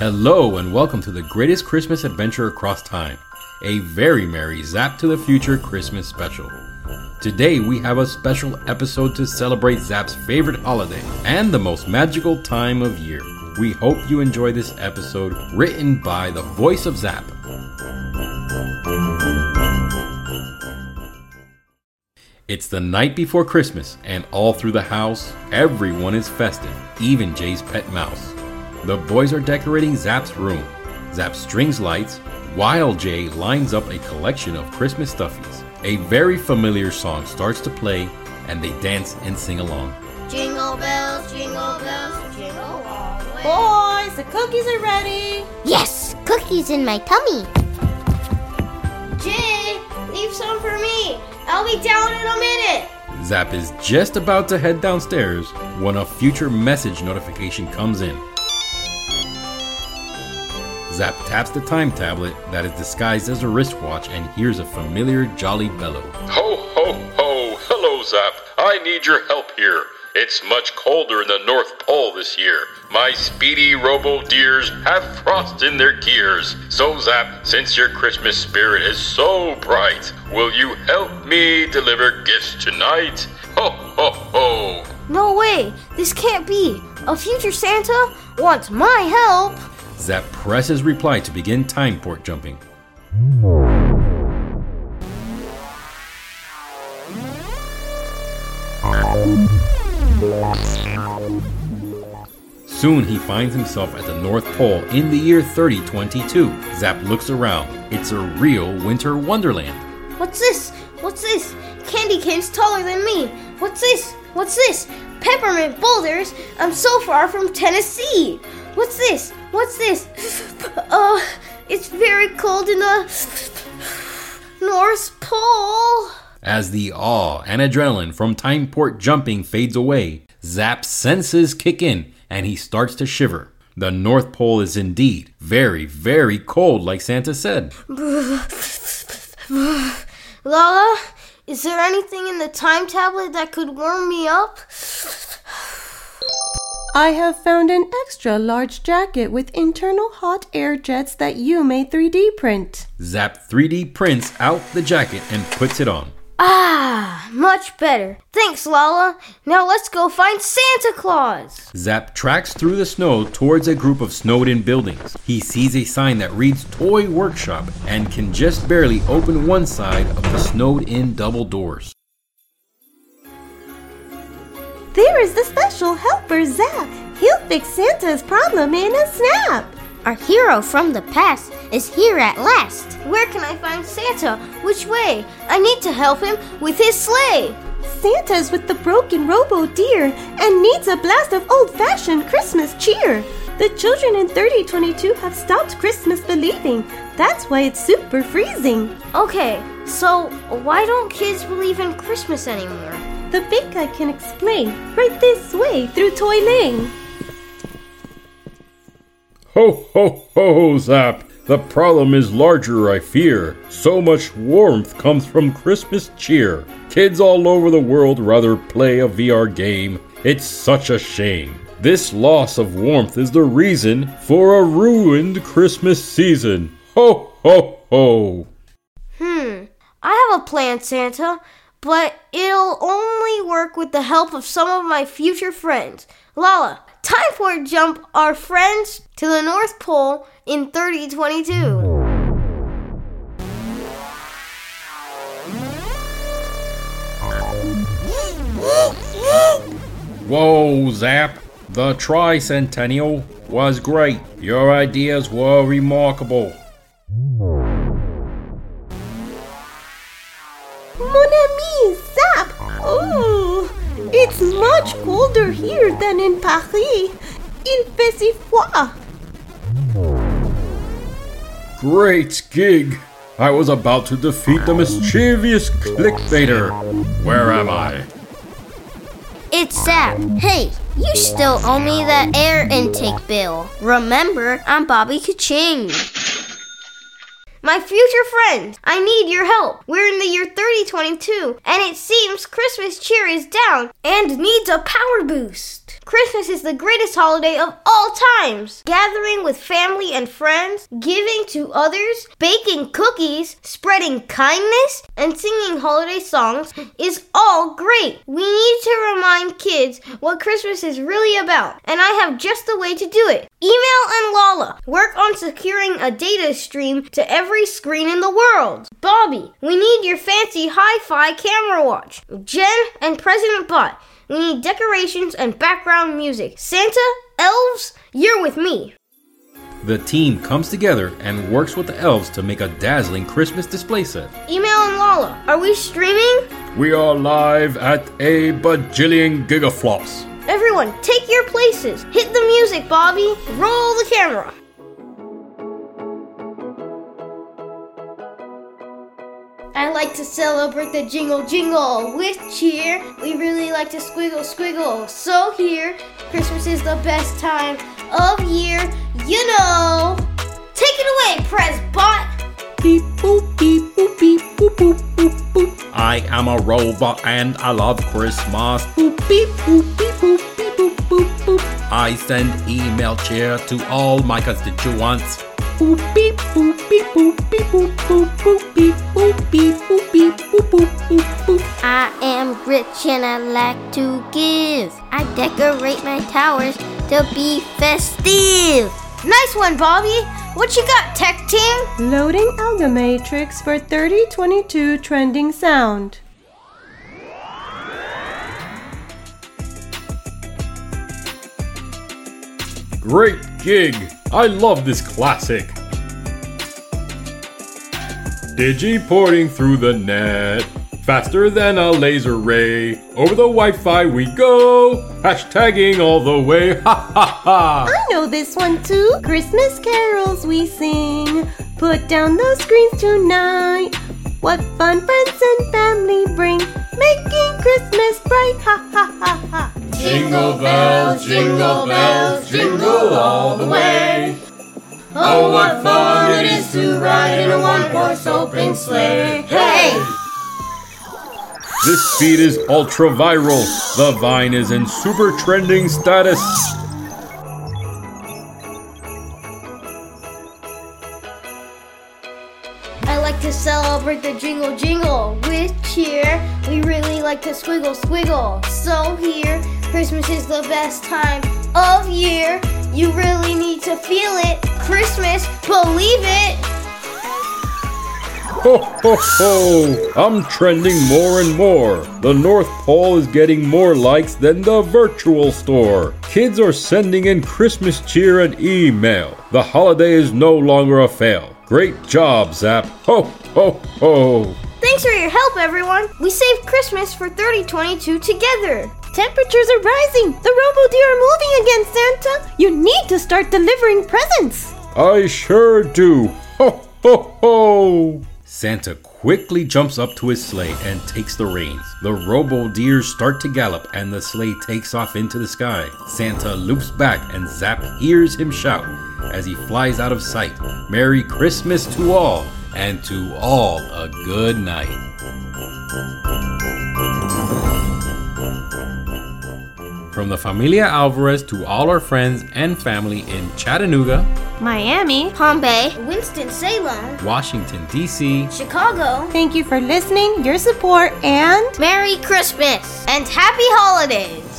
Hello, and welcome to the greatest Christmas adventure across time a very merry Zap to the Future Christmas special. Today, we have a special episode to celebrate Zap's favorite holiday and the most magical time of year. We hope you enjoy this episode written by the voice of Zap. It's the night before Christmas, and all through the house, everyone is festive, even Jay's pet mouse. The boys are decorating Zap's room. Zap strings lights, while Jay lines up a collection of Christmas stuffies. A very familiar song starts to play, and they dance and sing along. Jingle bells, jingle bells, jingle all the way. Boys, the cookies are ready. Yes, cookies in my tummy. Jay, leave some for me. I'll be down in a minute. Zap is just about to head downstairs when a future message notification comes in. Zap taps the time tablet that is disguised as a wristwatch and hears a familiar jolly bellow. Ho, ho, ho! Hello, Zap. I need your help here. It's much colder in the North Pole this year. My speedy robo deers have frost in their gears. So, Zap, since your Christmas spirit is so bright, will you help me deliver gifts tonight? Ho, ho, ho! No way. This can't be. A future Santa wants my help. Zap presses reply to begin time port jumping. Soon he finds himself at the North Pole in the year 3022. Zap looks around. It's a real winter wonderland. What's this? What's this? Candy cane's taller than me. What's this? What's this? Peppermint boulders. I'm so far from Tennessee. What's this? What's this? Uh, it's very cold in the North Pole. As the awe and adrenaline from time port jumping fades away, Zap's senses kick in and he starts to shiver. The North Pole is indeed very, very cold, like Santa said. Lala, is there anything in the time tablet that could warm me up? I have found an extra large jacket with internal hot air jets that you may 3D print. Zap 3D prints out the jacket and puts it on. Ah, much better. Thanks, Lala. Now let's go find Santa Claus. Zap tracks through the snow towards a group of snowed in buildings. He sees a sign that reads Toy Workshop and can just barely open one side of the snowed in double doors. There is the special helper, Zap. He'll fix Santa's problem in a snap. Our hero from the past is here at last. Where can I find Santa? Which way? I need to help him with his sleigh. Santa's with the broken robo deer and needs a blast of old fashioned Christmas cheer. The children in 3022 have stopped Christmas believing. That's why it's super freezing. Okay, so why don't kids believe in Christmas anymore? The big guy can explain right this way through Toy Lane. Ho, ho, ho, Zap! The problem is larger, I fear. So much warmth comes from Christmas cheer. Kids all over the world rather play a VR game. It's such a shame. This loss of warmth is the reason for a ruined Christmas season. Ho, ho, ho! Hmm, I have a plan, Santa, but it'll only work with the help of some of my future friends. Lala, time for a jump our friends to the North Pole in 3022. Whoa, Zap! The tricentennial was great. Your ideas were remarkable. Than in Paris. Il fait froid. Great gig! I was about to defeat the mischievous clickbaiter. Where am I? It's Zap. Hey, you still owe me that air intake bill. Remember, I'm Bobby Kaching. My future friends, I need your help. We're in the year 3022, and it seems Christmas cheer is down and needs a power boost. Christmas is the greatest holiday of all times. Gathering with family and friends, giving to others, baking cookies, spreading kindness, and singing holiday songs is all great. We need to remind kids what Christmas is really about, and I have just the way to do it. Email and Lala work on securing a data stream to every screen in the world. Bobby, we need your fancy hi fi camera watch. Jen and President Bot, we need decorations and background music. Santa, elves, you're with me. The team comes together and works with the elves to make a dazzling Christmas display set. Email and Lala, are we streaming? We are live at a bajillion gigaflops. Everyone, take your places. Hit the music, Bobby. Roll the camera. I like to celebrate the jingle jingle with cheer. We really like to squiggle squiggle. So here, Christmas is the best time of year, you know. Take it away, Press Bot. Beep boop beep boop beep boop boop boop boop. I am a robot and I love Christmas. Boop beep boop beep boop beep boop boop boop. I send email cheer to all my constituents. Boop beep boop beep boop beep boop boop boop beep boop beep boop beep boop boop boop boop. I am rich and I like to give. I decorate my towers to be festive. Nice one, Bobby. What you got, tech team? Loading Algomatrix for 3022 trending sound. Great gig! I love this classic. Digi porting through the net. Faster than a laser ray. Over the Wi Fi we go. Hashtagging all the way. Ha ha ha. I know this one too. Christmas carols we sing. Put down those screens tonight. What fun friends and family bring. Making Christmas bright. Ha ha ha ha. Jingle bells, jingle bells, jingle all the way. Oh, what fun it is to ride in a one-horse open sleigh. Hey! This feed is ultra viral. The Vine is in super trending status. I like to celebrate the jingle jingle with cheer. We really like to squiggle squiggle. So here, Christmas is the best time of year. You really need to feel it. Christmas, believe it. Ho ho ho! I'm trending more and more. The North Pole is getting more likes than the virtual store. Kids are sending in Christmas cheer and email. The holiday is no longer a fail. Great job, Zap. Ho ho ho! Thanks for your help, everyone. We saved Christmas for 3022 together. Temperatures are rising. The robo deer are moving again, Santa. You need to start delivering presents. I sure do. Ho ho ho! Santa quickly jumps up to his sleigh and takes the reins. The robo deers start to gallop and the sleigh takes off into the sky. Santa loops back and Zap hears him shout as he flies out of sight. Merry Christmas to all, and to all a good night. From the Familia Alvarez to all our friends and family in Chattanooga, Miami. Palm Bay, Winston-Salem, Washington, D.C., Chicago. Thank you for listening, your support, and Merry Christmas and Happy Holidays.